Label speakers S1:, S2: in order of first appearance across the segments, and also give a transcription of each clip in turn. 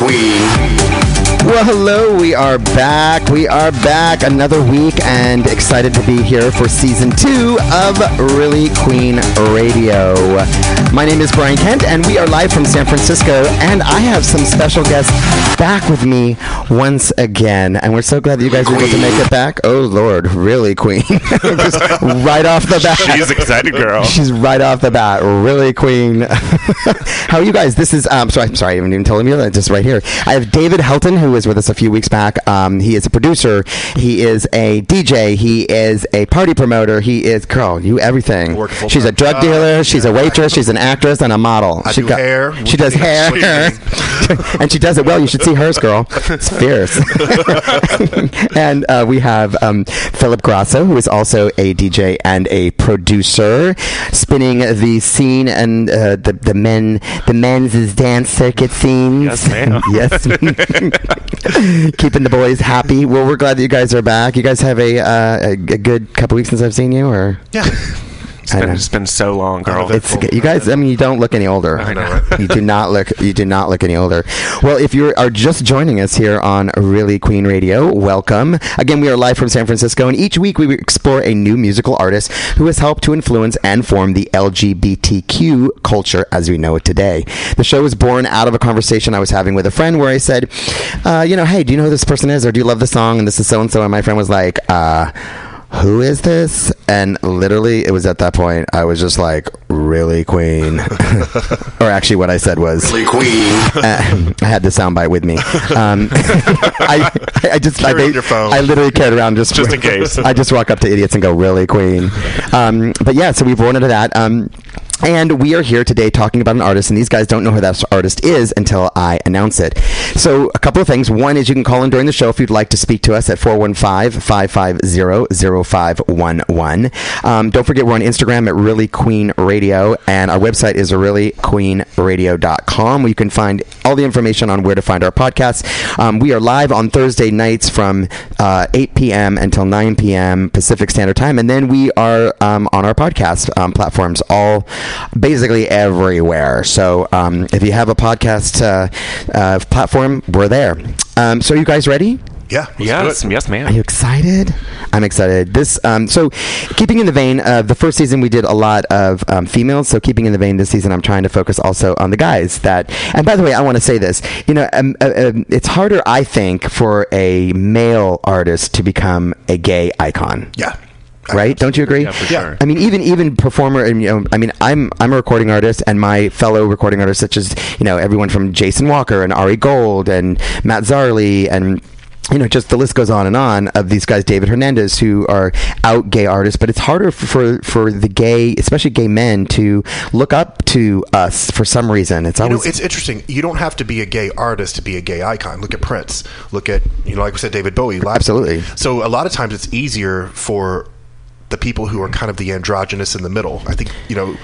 S1: Queen.
S2: Well, hello. We are back. We are back another week and excited to be here for season two of Really Queen Radio. My name is Brian Kent, and we are live from San Francisco. And I have some special guests back with me once again. And we're so glad that you guys were able to make it back. Oh, Lord. Really, Queen. Right off the bat.
S3: She's excited, girl.
S2: She's right off the bat. Really, Queen. How are you guys? This is, um, sorry, I'm sorry, I haven't even told you that. Just right here. I have David Helton, who was with us a few weeks back. Um, he is a producer. He is a DJ. He is a party promoter. He is, girl, you everything. She's a drug
S4: job.
S2: dealer. She's a waitress. She's an actress and a model.
S4: I
S2: she
S4: do hair.
S2: She does hair. and she does it well. You should see hers, girl. It's fierce. and uh, we have um, Philip Grasso, who is also a DJ and a producer, spinning the scene and uh, the the men the men's dance circuit scenes.
S3: Yes, ma'am.
S2: yes. Keeping the boys happy. Well, we're glad that you guys are back. You guys have a uh, a, a good couple weeks since I've seen you, or
S4: Yeah.
S3: It's been, it's been so long, girl.
S2: It's you guys. I mean, you don't look any older.
S3: I know,
S4: right?
S2: you do not look. You do not look any older. Well, if you are just joining us here on Really Queen Radio, welcome. Again, we are live from San Francisco, and each week we explore a new musical artist who has helped to influence and form the LGBTQ culture as we know it today. The show was born out of a conversation I was having with a friend, where I said, uh, "You know, hey, do you know who this person is, or do you love the song?" And this is so and so, and my friend was like, uh who is this? And literally, it was at that point I was just like, really, Queen? or actually, what I said was,
S1: Really Queen.
S2: uh, I had the soundbite with me. Um, I, I just, I,
S4: Carry your phone.
S2: I literally carried around just
S3: Just in case.
S2: I just walk up to idiots and go, really, Queen? Um, but yeah, so we've into that. Um, and we are here today talking about an artist, and these guys don't know who that artist is until I announce it. So, a couple of things. One is you can call in during the show if you'd like to speak to us at 415 550 0511. Um, Don't forget, we're on Instagram at Really Queen Radio, and our website is reallyqueenradio.com where you can find all the information on where to find our podcast. Um, we are live on Thursday nights from uh, 8 p.m. until 9 p.m. Pacific Standard Time, and then we are um, on our podcast um, platforms all basically everywhere. So um, if you have a podcast uh, uh, platform, we're there. Um, so, are you guys ready?
S4: Yeah. let's
S3: yes,
S4: it.
S3: yes,
S2: Are you excited? I'm excited. This um, so keeping in the vein of the first season, we did a lot of um, females. So keeping in the vein this season, I'm trying to focus also on the guys. That and by the way, I want to say this. You know, um, uh, um, it's harder, I think, for a male artist to become a gay icon.
S4: Yeah.
S2: Right? Don't you agree?
S3: Yeah, for
S4: Yeah.
S3: sure.
S2: I mean, even even performer, and you know, I mean, I'm I'm a recording artist, and my fellow recording artists, such as you know, everyone from Jason Walker and Ari Gold and Matt Zarley and. You know, just the list goes on and on of these guys, David Hernandez, who are out gay artists. But it's harder for for the gay, especially gay men, to look up to us for some reason. It's
S4: You know,
S2: always
S4: it's interesting. You don't have to be a gay artist to be a gay icon. Look at Prince. Look at, you know, like we said, David Bowie.
S2: Absolutely.
S4: So a lot of times it's easier for the people who are kind of the androgynous in the middle. I think, you know,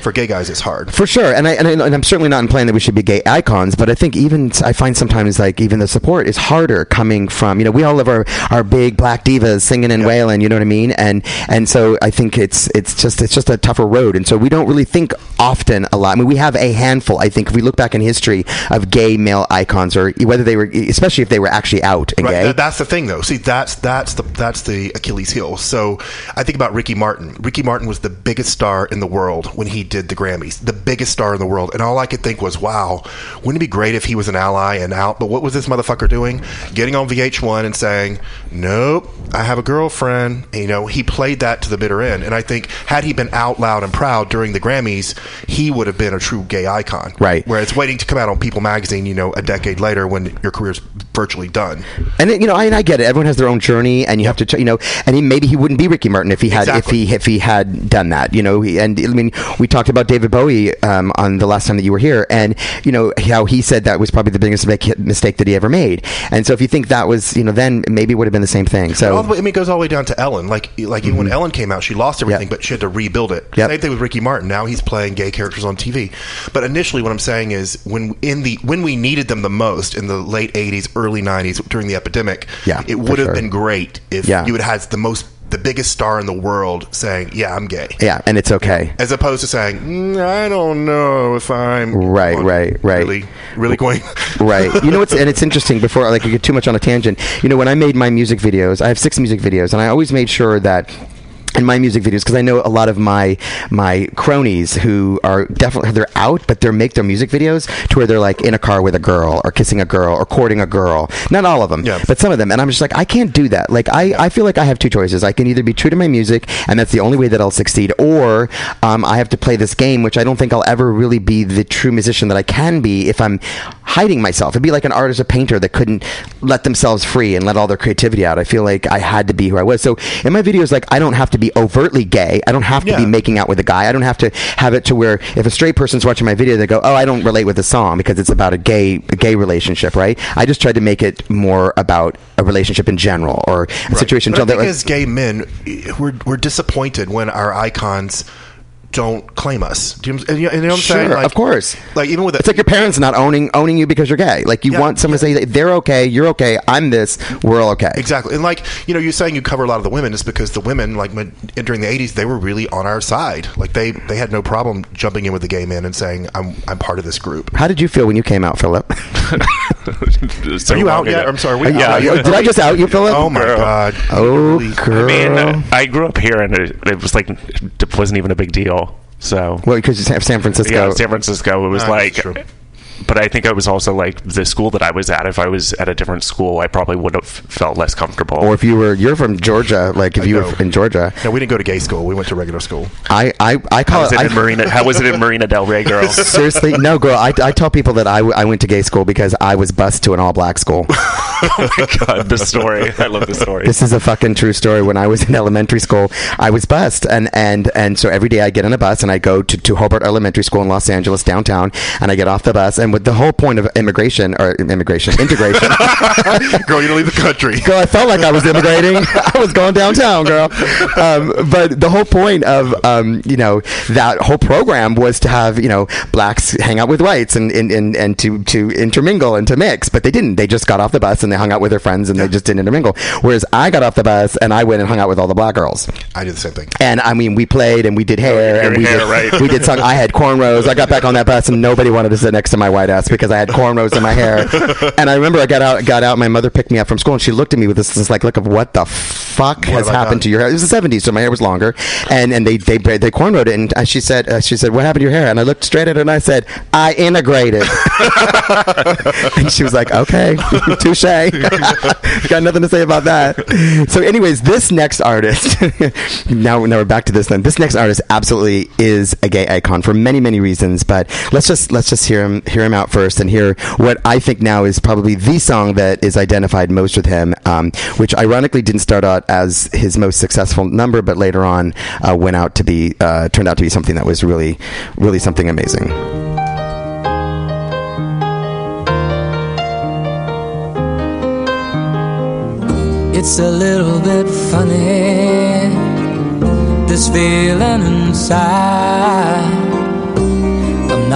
S4: for gay guys, it's hard.
S2: For sure, and I and, I, and I'm certainly not implying that we should be gay icons, but I think even I find sometimes like even the support is harder coming from you know we all love our, our big black divas singing and
S4: Yeah.
S2: wailing, you know what I mean, and and so I think it's it's just it's just a tougher road, and so we don't really think often a lot. I mean, we have a handful. I think if we look back in history of gay male icons, or whether they were, especially if they were actually out and
S4: Right.
S2: gay.
S4: That's the thing, though. See, that's that's the that's the Achilles heel. So I think about Ricky Martin. Ricky Martin was the biggest star in the world when he did the Grammys, the biggest star in the world. And all I could think was, wow, wouldn't it be great if he was an ally and out? But what was this motherfucker doing? Getting on VH1 and saying, nope, I have a girlfriend. And, you know, he played that to the bitter end. And I think had he been out loud and proud during the Grammys, he would have been a true gay icon.
S2: Right.
S4: Where it's waiting to come out on People magazine, you know, a decade later when your career's virtually done.
S2: And it- you know, I, and I get it. Everyone has their own journey, and you have to, you know, and he, maybe he wouldn't be Ricky Martin if he had
S4: Exactly.
S2: if he if he had done that. You know, he, and I mean, we talked about David Bowie um, on the last time that you were here, and you know how he said that was probably the biggest mistake that he ever made. And so, if you think that was, you know, then maybe it would have been the same thing.
S4: all
S2: So,
S4: the way, I mean, it goes all the way down to Ellen. Like, like even when Ellen came out, she lost everything,
S2: Mm-hmm. Yep.
S4: but she had to rebuild it.
S2: Yep.
S4: Same thing with Ricky Martin. Now he's playing gay characters on TV. But initially, what I'm saying is, when in the when we needed them the most in the late '80s, early '90s during the epidemic,
S2: Yeah,
S4: it
S2: for
S4: would have
S2: sure.
S4: been great if
S2: Yeah.
S4: you had had the most the biggest star in the world saying, "Yeah, I'm gay,"
S2: Yeah, and it's okay.
S4: as opposed to saying, mm, "I don't know if I'm
S2: Right, right, right.
S4: really, really going."
S2: right. You know what's and it's interesting. Before like you get too much on a tangent. You know when I made my music videos, I have six music videos, and I always made sure that. In my music videos, because I know a lot of my my cronies who are definitely they're out, but they make their music videos to where they're like in a car with a girl, or kissing a girl, or courting a girl. Not all of them,
S4: Yeah.
S2: but some of them. And I'm just like, I can't do that. Like I, I feel like I have two choices. I can either be true to my music, and that's the only way that I'll succeed, or um, I have to play this game, which I don't think I'll ever really be the true musician that I can be if I'm hiding myself. It'd be like an artist, a painter that couldn't let themselves free and let all their creativity out. I feel like I had to be who I was. So in my videos, like I don't have to be overtly gay. I don't have to
S4: Yeah.
S2: be making out with a guy. I don't have to have it to where if a straight person's watching my video, they go, "Oh, I don't relate with the song because it's about a gay a gay relationship." Right? I just tried to make it more about a relationship in general or a situation.
S4: But I
S2: in general
S4: think
S2: that-
S4: as gay men, we're we're disappointed when our icons don't claim us. Do you, and you, know what I'm
S2: Sure,
S4: saying? Like,
S2: of course.
S4: Like even with
S2: It's like your parents not owning owning you because you're gay. Like you
S4: Yeah,
S2: want someone to say that they're okay, you're okay, I'm this, we're all okay.
S4: Exactly, and like you know, you're saying you cover a lot of the women is because the women, like when, during the '80s, they were really on our side. Like they they had no problem jumping in with the gay men and saying, "I'm I'm part of this group."
S2: How did you feel when you came out, Philip?
S3: So
S4: Are you out yet?
S3: ago.
S4: I'm sorry. Are we
S3: Yeah,
S4: out
S3: yeah.
S2: Did I just out you, Philip?
S4: Oh my
S3: Girl.
S4: god!
S2: Oh,
S4: Really-
S2: girl.
S3: I mean, uh, I grew up here, and it, it was like it wasn't even a big deal. So
S2: well, because you have San Francisco.
S3: yeah, San Francisco. It was
S4: Ah,
S3: like,
S4: that's true.
S3: But I think it was also like the school that I was at. If I was at a different school, I probably would have felt less comfortable.
S2: or if you were, you're from Georgia. Like if you
S4: know.
S2: were in Georgia,
S4: No, we didn't go to gay school. We went to regular school.
S2: I, I, I call
S3: was
S2: it.
S3: it
S2: I,
S3: in Marina? How was it in Marina Del Rey, girl?
S2: Seriously, no, girl. I, I tell people that I, I went to gay school because I was bused to an all black school.
S3: oh my god, the story! I love the story.
S2: This is a fucking true story. When I was in elementary school, I was bused, and and and so every day I get on a bus and I go to, to Hobart Elementary School in Los Angeles downtown, and I get off the bus, and with the whole point of immigration or immigration integration.
S4: Girl, you don't leave the country.
S2: girl, I felt like I was immigrating. I was going downtown, girl. Um, but the whole point of um, you know that whole program was to have you know blacks hang out with whites and and, and, and to to intermingle and to mix. But they didn't. They just got off the bus and they hung out with their friends and they just didn't intermingle. Whereas I got off the bus and I went and hung out with all the black girls.
S4: I did the same thing.
S2: And I mean, we played and we did hair
S3: your
S2: and we
S3: hair,
S2: did
S3: right.
S2: we did song. I had cornrows. I got back on that bus and nobody wanted to sit next to my white ass because I had cornrows in my hair. And I remember I got out got out. My mother picked me up from school and she looked at me with this, this like look of what the fuck has happened
S4: done?
S2: to your hair? It was the seventies, so my hair was longer. And and they they they cornrowed it and she said uh, she said what happened to your hair? And I looked straight at her and I said I integrated. and she was like, okay, touche. Got nothing to say about that. So, anyways, this next artist, now, now we're back to this then. This next artist absolutely is a gay icon for many, many reasons. But let's just let's just hear him hear him out first and hear what I think now is probably the song that is identified most with him, um, which ironically didn't start out as his most successful number, but later on uh, went out to be uh, turned out to be something that was really, really something amazing.
S1: It's a little bit funny, this feeling inside.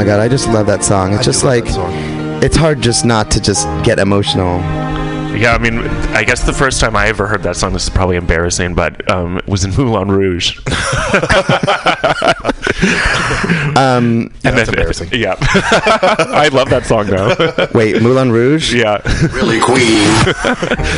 S2: my god, I just love that song. It's
S4: I
S2: just like it's hard just not to just get emotional.
S3: Yeah, I mean, I guess the first time I ever heard that song, this is probably embarrassing, but um, it was in Moulin Rouge.
S2: Um,
S4: Yeah, that's
S3: then-
S4: embarrassing.
S3: Yeah, I love that song though.
S2: wait, Moulin Rouge?
S3: yeah,
S5: Really queen.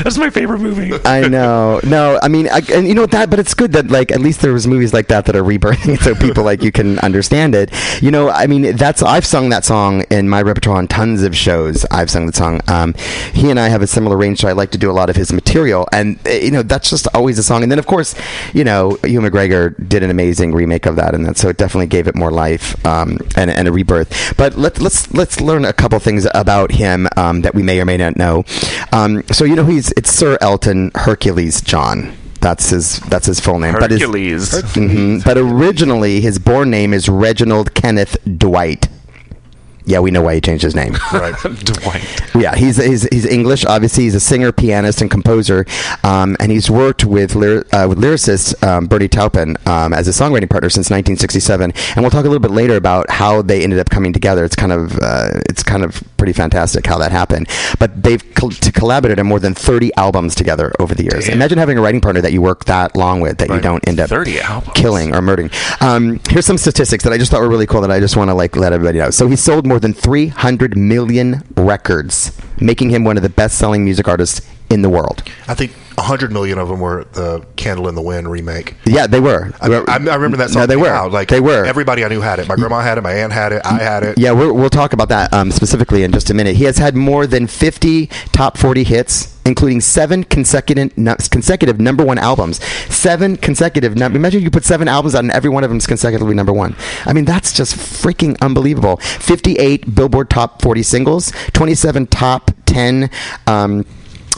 S3: that's my favorite movie.
S2: I know. No, I mean, I, and you know that, but it's good that like at least there was movies like that that are rebirthing, so people like you can understand it. You know, I mean, that's I've sung that song in my repertoire on tons of shows. I've sung the song. Um, he and I have a similar range, so I like to do a lot of his material, and uh, you know that's just always a song. And then of course, you know, Ewan McGregor did an amazing remake of that, and that so it definitely gave it more life um, and, and a rebirth. But let's let's let's learn a couple things about him um, that we may or may not know. Um, so you know, he's it's Sir Elton Hercules John. That's his that's his full name. But his-
S3: Hercules.
S2: Mhm. But originally, his born name is Reginald Kenneth Dwight. Yeah, we know why he changed his name.
S4: Right.
S3: Dwight.
S2: Yeah, he's, he's he's English. Obviously, he's a singer, pianist, and composer, um, and he's worked with lyr- uh, with lyricist um, Bernie Taupin um, as a songwriting partner since 1967. And we'll talk a little bit later about how they ended up coming together. It's kind of uh, it's kind of pretty fantastic how that happened. But they've collaborated on more than 30 albums together over the years.
S3: Damn.
S2: Imagine having a writing partner that you work that long with that you don't end up
S3: 30 albums.
S2: killing or murdering. Um, here's some statistics that I just thought were really cool that I just want to like let everybody know. So he sold more than 300 million records, making him one of the best-selling music artists in the world.
S4: I think 100 million of them were the Candle in the Wind remake.
S2: Yeah, they were.
S4: I, I, I remember that song.
S2: No, they were.
S4: out. Like
S2: they were.
S4: Everybody I knew had it. My grandma had it. My aunt had it. I had it.
S2: Yeah, we're, we'll talk about that um, specifically in just a minute. He has had more than 50 top 40 hits, including seven consecutive consecutive number one albums. Seven consecutive. Num- Imagine you put seven albums out and every one of them is consecutively number one. I mean, that's just freaking unbelievable. 58 Billboard top 40 singles, 27 top 10. Um,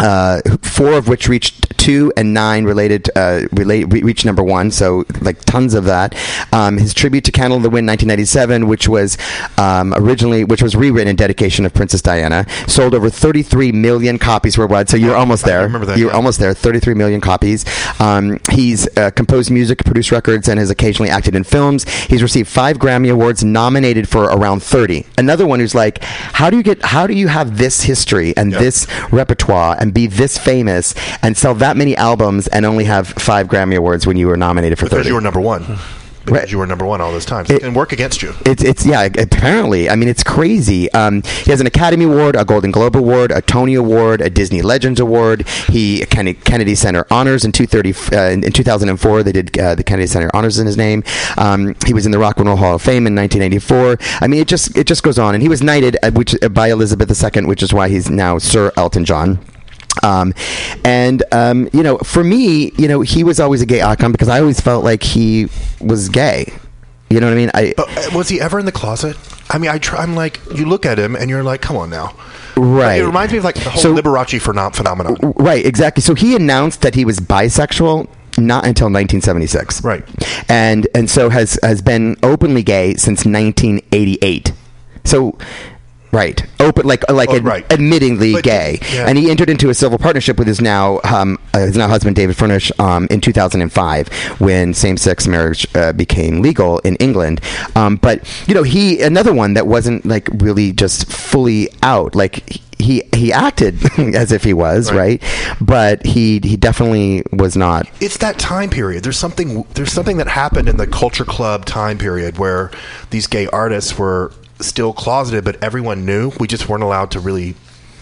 S2: uh, four of which reached two and nine related uh, relate re- reached number one. So like tons of that. Um, his tribute to Candle in the Wind, 1997, which was um, originally which was rewritten in dedication of Princess Diana, sold over 33 million copies worldwide. So you're almost
S4: I
S2: there.
S4: remember that,
S2: You're
S4: yeah.
S2: almost there. 33 million copies. Um, he's uh, composed music, produced records, and has occasionally acted in films. He's received five Grammy awards, nominated for around 30. Another one who's like, how do you get? How do you have this history and
S4: Yeah.
S2: this repertoire and be this famous and sell that many albums and only have five Grammy awards when you were nominated for
S4: Because
S2: 30?
S4: you were number one. Because
S2: Right.
S4: you were number one all those times.
S2: It-
S4: It can work against you.
S2: It's it's yeah. Apparently, I mean, it's crazy. Um, he has an Academy Award, a Golden Globe Award, a Tony Award, a Disney Legends Award. He Kennedy, Kennedy Center Honors in two thirty uh, in two thousand and four. They did uh, the Kennedy Center Honors in his name. Um, he was in the Rock and Roll Hall of Fame in nineteen eighty four. I mean, it just it just goes on. And he was knighted, uh, which uh, by Elizabeth II, which is why he's now Sir Elton John. Um, and um, you know, for me, you know, he was always a gay icon because I always felt like he was gay. You know what I mean? I
S4: But uh, was he ever in the closet? I mean, I try, I'm like, you look at him and you're like, come on now.
S2: right.
S4: It reminds me of like the whole
S2: So-
S4: Liberace phenom- phenomenon.
S2: Right, exactly. So he announced that he was bisexual not until 1976.
S4: Right.
S2: And and so has has been openly gay since 1988. So Right, open like like
S4: Oh,
S2: ad-
S4: right.
S2: admittingly
S4: But-
S2: gay,
S4: yeah.
S2: and he entered into a civil partnership with his now um, uh, his now husband David Furnish um, in 2005 when same sex marriage uh, became legal in England. Um, but you know, he another one that wasn't like really just fully out. Like he he acted as if he was
S4: Right.
S2: right, but he he definitely was not.
S4: it's that time period. There's something there's something that happened in the culture club time period where these gay artists were still closeted, but everyone knew. We just weren't allowed to really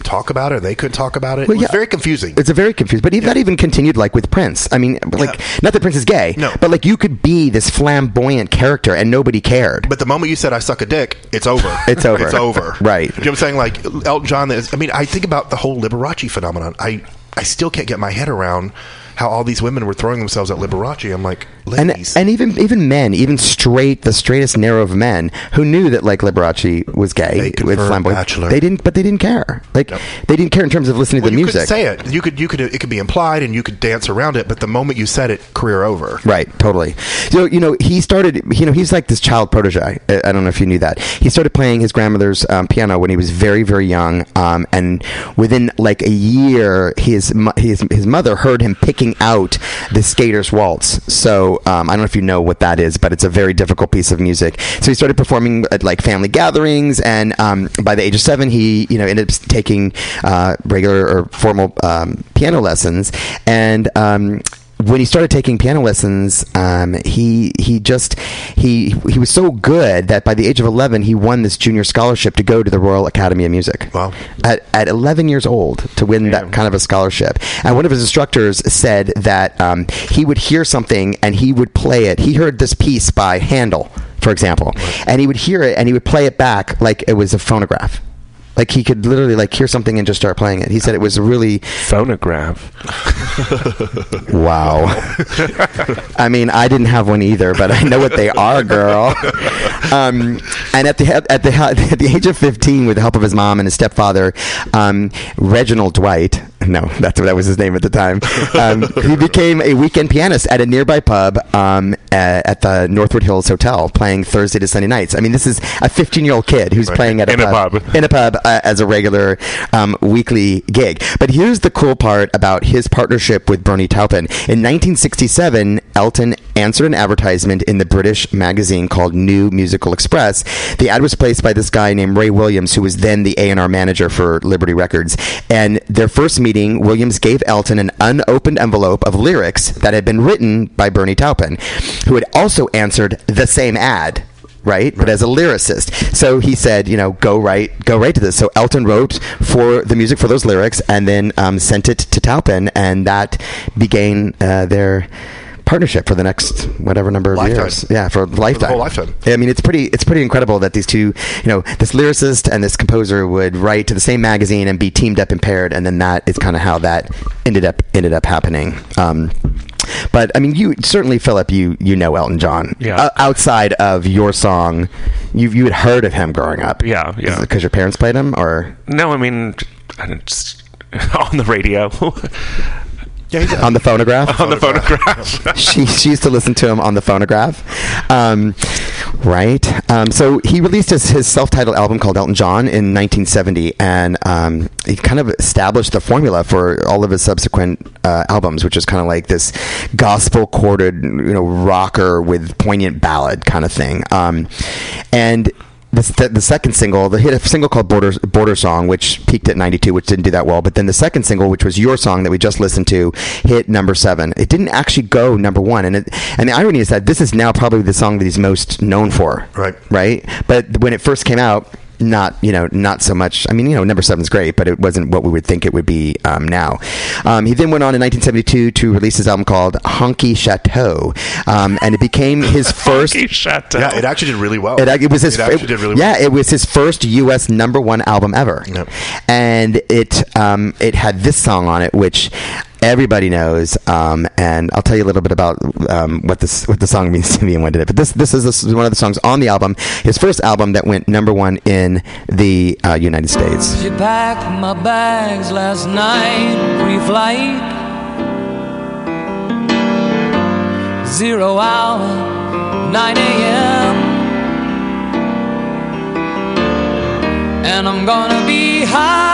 S4: talk about it. Or they couldn't talk about it.
S2: Well,
S4: it was
S2: yeah.
S4: very confusing.
S2: It's a very confusing. but even, that even continued like with Prince. I mean, like
S4: Yeah.
S2: not that Prince is gay,
S4: No.
S2: but like you could be this flamboyant character and nobody cared.
S4: but the moment you said I suck a dick, it's over.
S2: It's over.
S4: It's over.
S2: Right.
S4: You know what I'm saying? Like Elton John is I mean, I think about the whole Liberace phenomenon. I I still can't get my head around how all these women were throwing themselves at Liberace. I'm like,
S2: and
S4: ladies.
S2: and even even men, even straight, the straightest narrow of men who knew that like Liberace was gay
S4: They
S2: with flamboyant,
S4: Bachelor.
S2: they didn't, but they didn't care. Like
S4: Yep.
S2: they didn't care in terms of listening
S4: well,
S2: to the
S4: you
S2: music.
S4: could say it. You could you could it could be implied and you could dance around it, but the moment you said it, career over.
S2: Right, totally. So you know, he started. You know, he's like this child protege. I I don't know if you knew that. He started playing his grandmother's um, piano when he was very, very young, um, and within like a year, his his his mother heard him picking out the Skater's Waltz. So um, I don't know if you know what that is, but it's a very difficult piece of music. So he started performing at like family gatherings, and um, by the age of seven, he you know ended up taking uh, regular or formal um, piano lessons, and um, when he started taking piano lessons, um, he he just he he was so good that by the age of eleven, he won this junior scholarship to go to the Royal Academy of Music.
S4: Wow.
S2: At, at eleven years old, to win that kind of a scholarship, and one of his instructors said that um, he would hear something and he would play it. He heard this piece by Handel, for example, and he would hear it and he would play it back like it was a phonograph. Like he could literally like hear something and just start playing it. He said it was really
S3: Phonograph.
S2: Wow. I mean, I didn't have one either, but I know what they are, girl. Um, and at the at the at the age of fifteen, with the help of his mom and his stepfather, um, Reginald Dwight. No, that's what that was his name at the time. Um, he became a weekend pianist at a nearby pub um, at, at the Northwood Hills Hotel, playing Thursday to Sunday nights. I mean, this is a fifteen-year-old kid who's playing at a
S3: In a
S2: pub,
S3: pub.
S2: in a pub uh, as a regular um, weekly gig. But here's the cool part about his partnership with Bernie Taupin. In 1967, Elton answered an advertisement in the British magazine called New Musical Express. The ad was placed by this guy named Ray Williams, who was then the A&R manager for Liberty Records. And their first meeting, Williams gave Elton an unopened envelope of lyrics that had been written by Bernie Taupin, who had also answered the same ad right? But as a lyricist. So he said, you know, go write, go write to this. So Elton wrote for the music for those lyrics and then um, sent it to Taupin, and that began uh, their partnership for the next whatever number of
S4: Lifetime.
S2: years. Yeah, for a lifetime.
S4: whole lifetime.
S2: I mean, it's pretty, it's pretty incredible that these two, you know, this lyricist and this composer would write to the same magazine and be teamed up and paired, and then that is kind of how that ended up ended up happening. Um, but I mean, you certainly, Philip, you you know Elton John.
S3: Yeah.
S2: O- outside of your song, you you had heard of him growing up.
S3: Yeah, yeah.
S2: Because your parents played him, or
S3: No, I mean, on the radio,
S4: Yeah, he's a-
S2: on the phonograph.
S3: on the phonograph.
S2: she, she used to listen to him on the phonograph. Um, right. Um, so he released his, his self titled album called Elton John in 1970, and um, he kind of established the formula for all of his subsequent uh, albums, which is kind of like this gospel chorded, you know, rocker with poignant ballad kind of thing. Um, and the, the, the second single, the hit a single called Border Border Song, which peaked at 92, which didn't do that well. But then the second single, which was your song that we just listened to, hit number seven. It didn't actually go number one, and it, and the irony is that this is now probably the song that he's most known for.
S4: Right.
S2: Right. But when it first came out. Not you know not so much. I mean you know number seven's great, but it wasn't what we would think it would be um, now. Um, he then went on in 1972 to release his album called Honky Chateau, um, and it became his first
S3: Funky Chateau.
S4: yeah, it actually did really well.
S2: it, it was his.
S4: It actually did really
S2: yeah,
S4: well.
S2: it was his first U.S. number one album ever,
S4: Yep.
S2: and it um, it had this song on it, which everybody knows. Um, and I'll tell you a little bit about um, what this what the song means to me and did it. But this this is this is one of the songs on the album, his first album that went number one in the uh, United States.
S1: She packed my bags last night, pre-flight. Zero hour, 9 a.m. And I'm gonna be high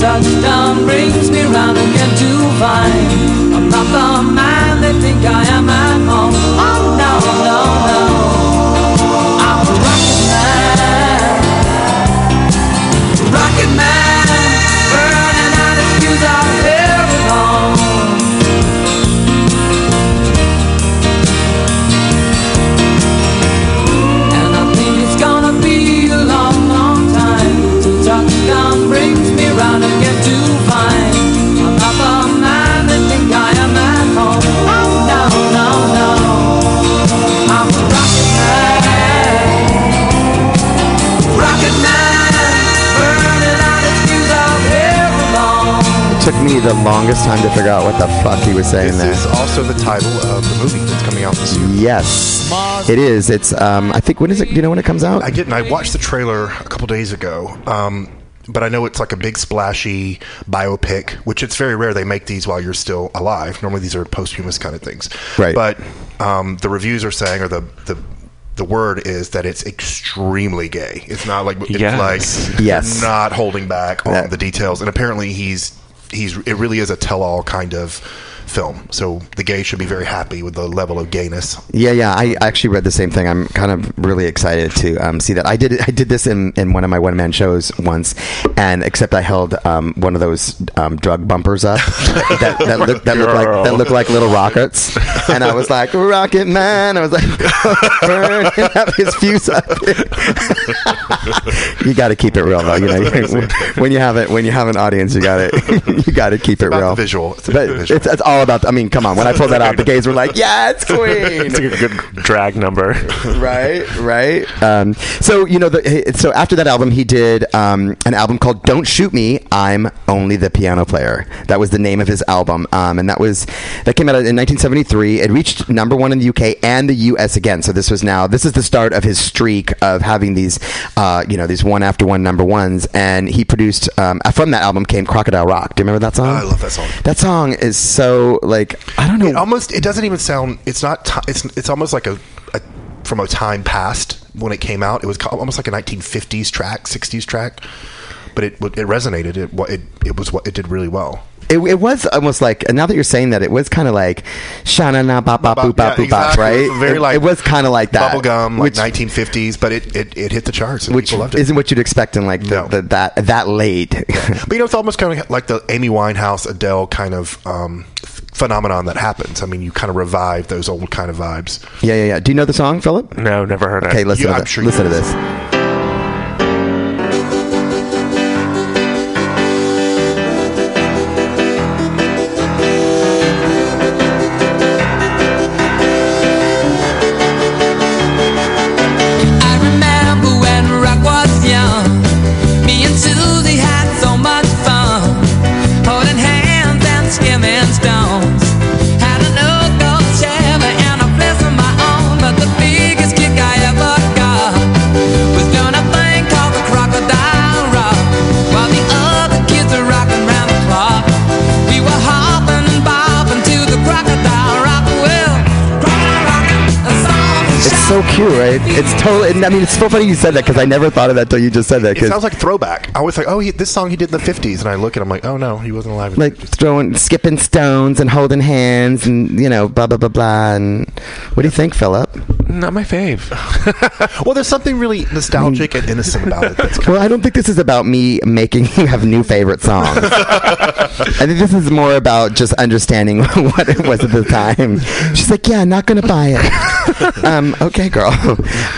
S1: Touchdown brings me round again to find I'm not the man they think I am at home.
S2: Me the longest time to figure out what the fuck he was saying
S4: This is also the title of the movie that's coming out this year.
S2: Yes, it is. It's. Um, I think when is it? Do you know when it comes out?
S4: I didn't. I watched the trailer a couple days ago. Um, but I know it's like a big splashy biopic, which it's very rare they make these while you're still alive. Normally these are posthumous kind of things.
S2: Right.
S4: But um, the reviews are saying, or the the the word is that it's extremely gay. It's not like it's
S3: Yes.
S4: like
S2: Yes.
S4: not holding back on
S2: That-
S4: the details. And apparently he's he's it really is a tell all kind of film. So the gay should be very happy with the level of gayness.
S2: Yeah, yeah. I actually read the same thing. I'm kind of really excited to um, see that. I did. I did this in, in one of my one man shows once, and except I held um, one of those um, drug bumpers up that, that, look, that looked like that looked like little rockets, and I was like Rocket Man. I was like burning up his fuse up. you got to keep it real though. You know, when you have it when you have an audience, you got to you got to keep it
S4: about
S2: real.
S4: the visual. It's
S2: But
S4: about visual.
S2: it's, it's all about. I mean, come on. When I pulled that out, the gays were like, "Yeah, it's Queen."
S3: It's a good drag number.
S2: right, right. Um, so you know, the, so after that album, he did um, an album called "Don't Shoot Me, I'm Only the Piano Player." That was the name of his album, um, and that was that came out in 1973. It reached number one in the UK and the US again. So this was now this is the start of his streak of having these, uh, you know, these one after one number ones. And he produced um, from that album came "Crocodile Rock." Do you remember that song?
S4: Oh, I love that song.
S2: That song is so like I don't know.
S4: It almost it doesn't even sound. It's not. Ti it's it's almost like a, a from a time past when it came out. It was almost like a 1950s track, 60s track. But it it resonated. It it it was what it did really well.
S2: It, it was almost like and now that you're saying that it was kind of like shana na bop bop boop bop
S4: Yeah,
S2: boop right
S4: Very
S2: it,
S4: like
S2: it was kind of like that
S4: bubblegum, like
S2: which,
S4: 1950s. But it, it, it hit the charts and
S2: which
S4: people loved it.
S2: isn't what you'd expect in like the,
S4: No.
S2: the, that that late
S4: But you know, it's almost kind of like the Amy Winehouse, Adele kind of um, phenomenon that happens. I mean, you kind of revive those old kind of vibes.
S2: yeah yeah yeah do you know the song Philip
S3: No, never heard it.
S2: okay listen
S4: You-
S2: to
S4: I'm
S2: this.
S4: sure you
S2: listen to this it's totally I mean it's so funny you said that because I never thought of that till you just said that
S4: It sounds like throwback. I was like, oh, he, this song he did in the 50s. And I look and I'm like, oh, no, he wasn't alive in
S2: like
S4: the 50s.
S2: throwing skipping stones and holding hands and you know blah blah blah blah and what do you think Philip
S3: Not my fave.
S4: Well, there's something really nostalgic and innocent about it. That's kind
S2: Well, I don't think this is about me making you have new favorite songs. I think this is more about just understanding what it was at the time. She's like, "Yeah, not gonna buy it." um, okay, girl.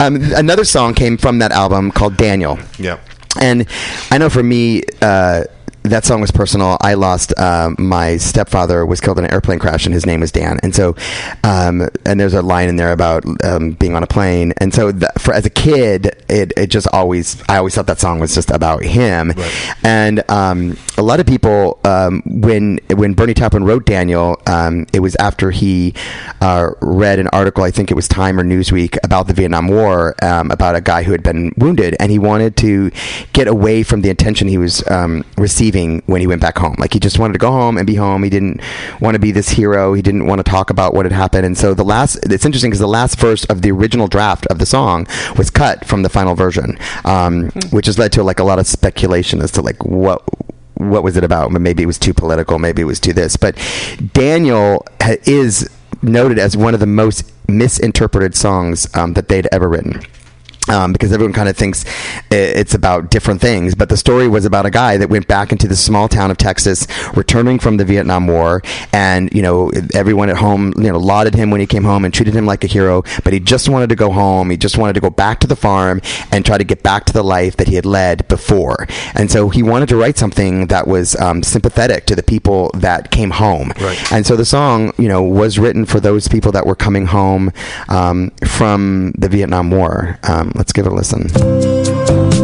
S2: Um, another song came from that album called Daniel.
S4: yeah.
S2: And I know for me, uh, that song was personal. I lost um, my stepfather was killed in an airplane crash, and his name was Dan. And so, um, and there's a line in there about um, being on a plane. And so, th- for as a kid, it it just always I always thought that song was just about him. And um, a lot of people, um, when when Bernie Taupin wrote Daniel, um, it was after he uh, read an article, I think it was Time or Newsweek, about the Vietnam War, um, about a guy who had been wounded, and he wanted to get away from the attention he was um, receiving when he went back home. Like he just wanted to go home and be home. He didn't want to be this hero. He didn't want to talk about what had happened. And so the last, it's interesting because the last verse of the original draft of the song was cut from the final version, um, which has led to like a lot of speculation as to like what what was it about? Maybe it was too political. Maybe it was too this. But Daniel ha- is noted as one of the most misinterpreted songs um, that they'd ever written. Um, because everyone kind of thinks it's about different things, but the story was about a guy that went back into the small town of Texas, returning from the Vietnam War, and you know everyone at home, you know, lauded him when he came home and treated him like a hero. But he just wanted to go home. He just wanted to go back to the farm and try to get back to the life that he had led before. And so he wanted to write something that was um, sympathetic to the people that came home.
S4: Right.
S2: And so the song, you know, was written for those people that were coming home um, from the Vietnam War. Let's give it a listen.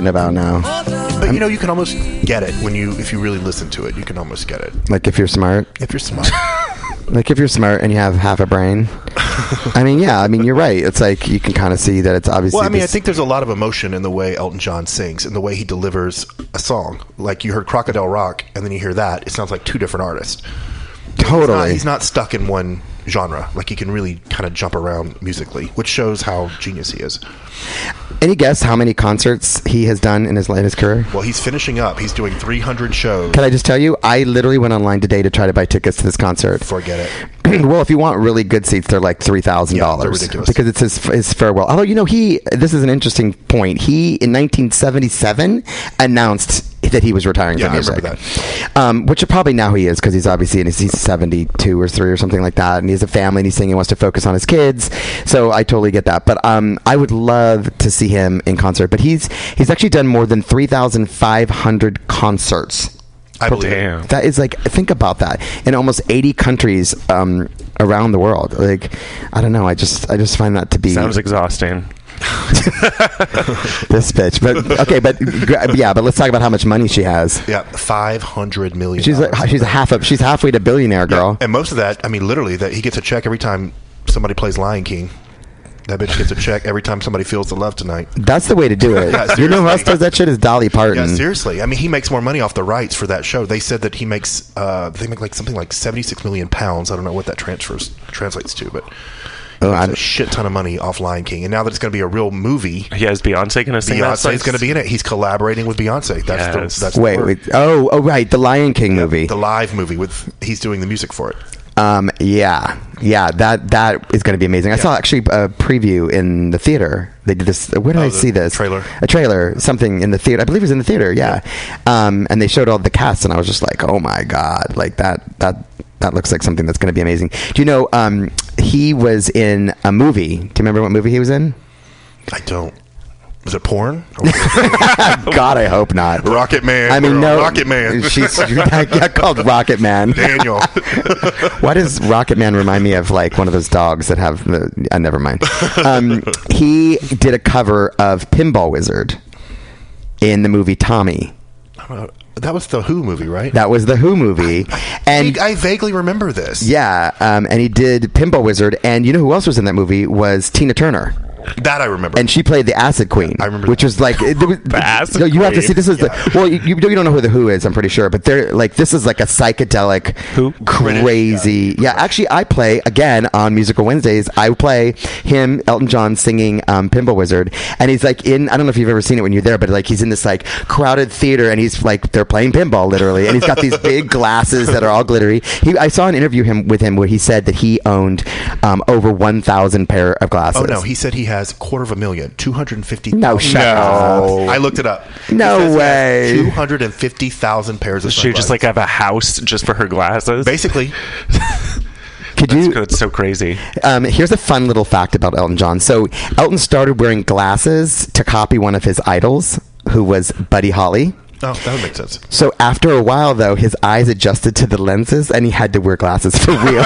S2: Written about now.
S4: But you know, you can almost get it when you if you really listen to it. You can almost get it
S2: Like if you're smart,
S4: if you're smart.
S2: like if you're smart and you have half a brain. I mean, yeah, I mean you're right. It's like you can kind of see that it's obviously.
S4: Well, I mean, I think there's a lot of emotion in the way Elton John sings and the way he delivers a song. Like you heard Crocodile Rock, and then you hear that. It sounds like two different artists. He's not,
S2: totally.
S4: he's not stuck in one genre. Like he can really kind of jump around musically, which shows how genius he is.
S2: Any guess how many concerts he has done in his in his career?
S4: Well, he's finishing up. He's doing 300 shows.
S2: Can I just tell you? I literally went online today to try to buy tickets to this concert.
S4: Forget it.
S2: well, if you want really good seats, they're like three thousand
S4: yeah,
S2: dollars
S4: ridiculous.
S2: because it's his his farewell. Although you know he, this is an interesting point. He in 1977 announced that he was retiring
S4: Yeah,
S2: from
S4: I
S2: music.
S4: remember
S2: Um, which probably now he is because he's obviously in his, he's 72 or three or something like that, and he has a family and he's saying he wants to focus on his kids. So I totally get that. But um, I would love to see him in concert. But he's he's actually done more than 3,500 concerts.
S4: I believe it.
S3: Damn.
S2: That is like think about that in almost 80 countries um, around the world. Like I don't know. I just I just find that to be
S3: Sounds exhausting.
S2: this bitch. But okay, but yeah, but let's talk about how much money she has.
S4: Yeah, 500 million.
S2: She's like, she's a half up. She's halfway to billionaire girl.
S4: And most of that, I mean, literally, that he gets a check every time somebody plays Lion King. That bitch gets a check every time somebody feels the love tonight.
S2: That's the way to do it.
S4: Yeah,
S2: you know who else does that shit is Dolly Parton.
S4: Yeah, seriously. I mean, he makes more money off the rights for that show. They said that he makes, uh, they make like something like 76 million pounds. I don't know what that transfers translates to, but
S2: Oh, I'm-
S4: a shit ton of money off Lion King. And now that it's going to be a real movie,
S3: He has Beyonce going to sing that.
S4: Beyonce is going to be in it. He's collaborating with Beyonce. That's
S3: Yes.
S4: the that's
S2: Wait,
S4: word.
S2: wait. Oh, oh, right. The Lion King movie.
S4: the live movie with he's doing the music for it.
S2: Um, yeah, yeah. That that is going to be amazing. I saw actually a preview in the theater. They did this. Where did
S4: Oh,
S2: I see this?
S4: trailer?
S2: A trailer. Something in the theater. I believe it was in the theater. Yeah. Um, and they showed all the cast, and I was just like, oh my god, like that that. That looks like something that's going to be amazing. Do you know um, he was in a movie? Do you remember what movie he was in?
S4: I don't. Was it porn?
S2: God, I hope not.
S4: Rocket Man.
S2: I mean, no.
S4: Rocket Man.
S2: She's yeah, called Rocket Man.
S4: Daniel.
S2: Why does Rocket Man remind me of like one of those dogs that have the? Uh, never mind. Um, he did a cover of Pinball Wizard in the movie Tommy.
S4: That was the Who movie, right?
S2: That was the Who movie, and
S4: I vaguely remember this.
S2: yeah, um, and he did Pinball Wizard, and you know who else was in that movie was Tina Turner.
S4: That I remember.
S2: and she played the Acid Queen.
S4: I remember
S2: which
S4: that.
S2: was like it, was,
S3: The Acid
S2: no, you have to see. This is
S4: Yeah.
S2: the well, you, you don't know who the Who is. I'm pretty sure, but they're like this is like a psychedelic,
S3: Who?
S2: crazy. Yeah, actually, I play again on Musical Wednesdays. I play him, Elton John, singing um, Pinball Wizard, and he's like in. I don't know if you've ever seen it when you're there, but like he's in this like crowded theater, and he's like they're playing pinball literally, and he's got these big glasses that are all glittery. He, I saw an interview him with him where he said that he owned um, over 1,000 pair of glasses.
S4: oh no, he said he has a quarter of a million, two hundred and fifty.
S2: No, shut up.
S4: I looked it up.
S2: No way.
S4: Two hundred and fifty thousand pairs of.
S3: Does she just like
S4: sunglasses.
S3: have a house just for her glasses?
S4: basically?
S2: Could
S3: That's,
S2: you?
S3: that's so crazy.
S2: Um, here's a fun little fact about Elton John. So Elton started wearing glasses to copy one of his idols, who was Buddy Holly.
S4: Oh, that would make sense.
S2: So after a while, though, his eyes adjusted to the lenses, and he had to wear glasses for real.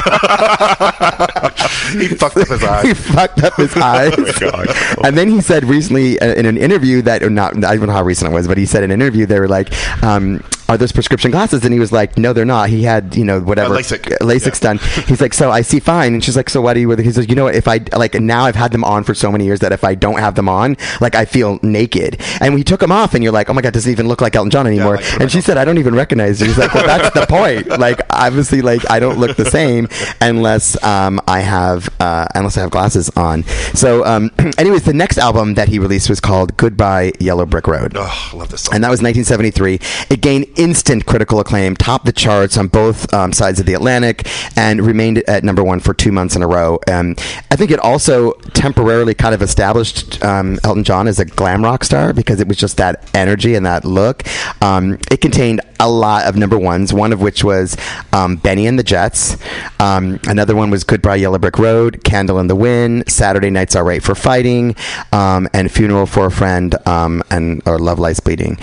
S4: He fucked up his eyes.
S2: he fucked up his eyes.
S3: God.
S2: and then he said recently uh, in an interview that, or not, I don't know how recent it was, but he said in an interview they were like, um, "Are those prescription glasses?" And he was like, "No, they're not." He had, you know, whatever
S4: Uh, LASIK.
S2: LASIK's
S4: Yeah.
S2: done. He's like, "So I see fine," and she's like, "So why do you?" wear the-" He says, "You know what? If I like now, I've had them on for so many years that if I don't have them on, like I feel naked." And we took them off, and you're like, "Oh my god, doesn't even look like Elton John anymore."
S4: like,
S2: and she said, "I don't even recognize." you. He's like, "Well, that's the point. Like, obviously, like I don't look the same unless um, I have uh, unless I have glasses on." So, um, anyways, the next album that he released was called "Goodbye Yellow Brick Road."
S4: Oh, I love this song.
S2: And that was 1973. It gained instant critical acclaim, topped the charts on both um, sides of the Atlantic, and remained at number one for two months in a row. Um, I think it also temporarily kind of established um, Elton John as a glam rock star because it was just that energy and that look. Um, it contained a lot of number ones, one of which was um, Bennie and the Jets. Um, another one was Goodbye Yellow Brick Road, Candle in the Wind, Saturday Night's Alright for Fighting, and Funeral for a Friend, and or Love Lies Bleeding.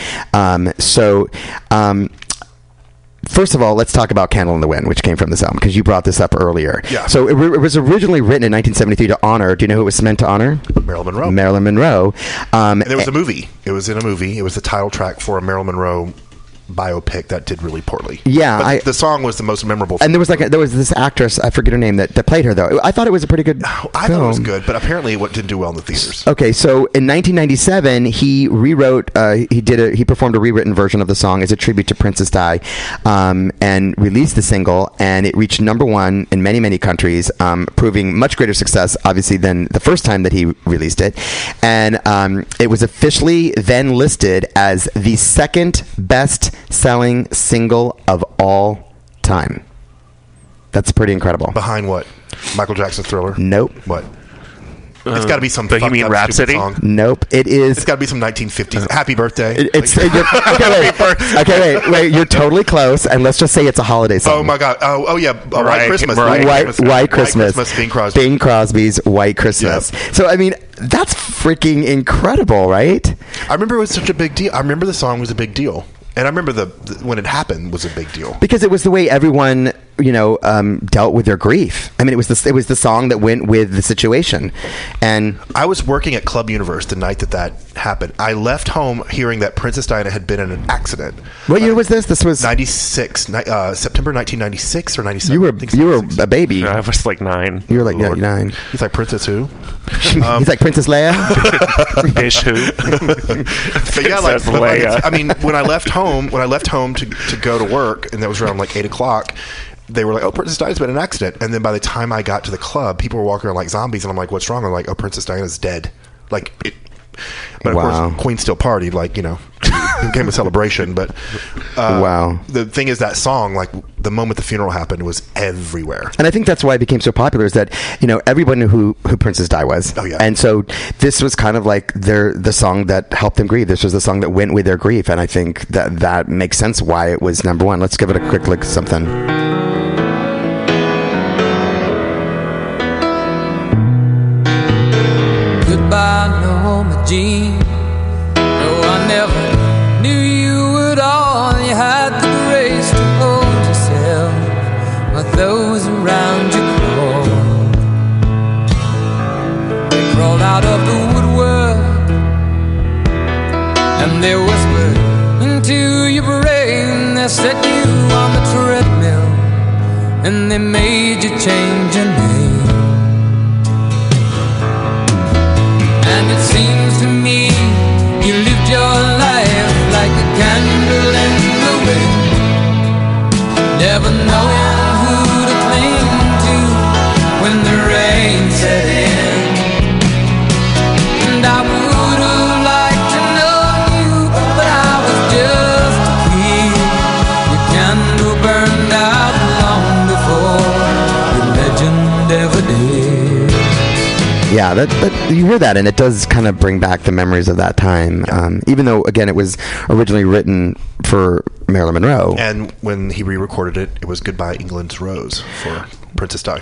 S2: So. Um, First of all, let's talk about "Candle in the Wind," which came from this album because you brought this up earlier.
S4: Yeah.
S2: So it, it was originally written in 1973 to honor. Do you know who it was meant to honor?
S4: Marilyn Monroe.
S2: Marilyn Monroe. Um,
S4: And there was a movie. It was in a movie. It was the title track for a Marilyn Monroe biopic that did really poorly.
S2: Yeah,
S4: But
S2: I-
S4: the song was the most memorable.
S2: and there was like a, there was this actress I forget her name that, that played her though. I thought it was a pretty good.
S4: I thought it was good, but apparently it didn't do well in the theaters.
S2: Okay, so in 1997, he rewrote, uh, he did a, he performed a rewritten version of the song as a tribute to Princess Di, um, and released the single, and it reached number one in many many countries, um, proving much greater success, obviously, than the first time that he released it, and um, it was officially then listed as the second best selling single of all time. That's pretty incredible.
S4: Behind what? Michael Jackson's Thriller.
S2: Nope.
S4: What? it's got to be some.
S3: Bohemian
S4: fucked up, stupid
S3: Rhapsody?
S4: Song.
S2: Nope. It is.
S4: It's got to be some 1950s. Happy birthday.
S2: It- It's
S4: Like-
S2: you're- okay, wait, okay, wait, wait. You're totally close, and let's just say it's a holiday song.
S4: oh my god. Oh, oh yeah. Uh, White
S3: Mariah-
S4: Christmas.
S3: Mariah-
S2: White, White Christmas.
S4: Bing Crosby.
S2: Bing Crosby's White Christmas. So I mean, that's freaking incredible, right?
S4: I remember it was such a big deal. I remember the song was a big deal, and I remember the, the when it happened was a big deal.
S2: Because it was the way everyone, you know, um, dealt with their grief. I mean, it was the it was the song that went with the situation, and
S4: I was working at Club Universe the night that that happened. I left home hearing that Princess Diana had been in an accident.
S2: what year was this? This was
S4: 96, ni- uh, September 1996 or 97.
S2: you were
S4: I think
S2: you were a baby.
S3: I was like nine.
S2: You were like
S4: Lord.
S2: nine.
S4: He's like Princess who?
S2: He's like Princess Leia.
S3: Ish who?
S4: But yeah, like,
S3: Princess
S4: but like,
S3: Leia.
S4: I mean, when I left home, when I left home to, to go to work, and that was around like eight o'clock, they were like, "Oh, Princess Diana's been in an accident." And then by the time I got to the club, people were walking around like zombies, and I'm like, "What's wrong?" I'm like, "Oh, Princess Diana's dead." Like, it, but of
S2: Wow.
S4: course, Queen still partied, like you know, it became a celebration. But uh,
S2: Wow.
S4: the thing is, that song, like the moment the funeral happened, was everywhere.
S2: And I think that's why it became so popular is that you know everyone knew who who Princess Di was.
S4: Oh, yeah.
S2: And so this was kind of like their the song that helped them grieve. This was the song that went with their grief, and I think that that makes sense why it was number one. Let's give it a quick look at something.
S1: Jean. No, I never knew you at all. You had the grace to hold yourself while those around you crawled. They crawled out of the woodwork and they whispered into your brain. They set you on the treadmill and they made you change seems to me you lived your life like a candle in the wind, never
S2: Yeah, that, that you hear that, and it does kind of bring back the memories of that time. Um, even though, again, it was originally written for Marilyn Monroe.
S4: And when he re-recorded it, it was "Goodbye England's Rose" for Princess Di.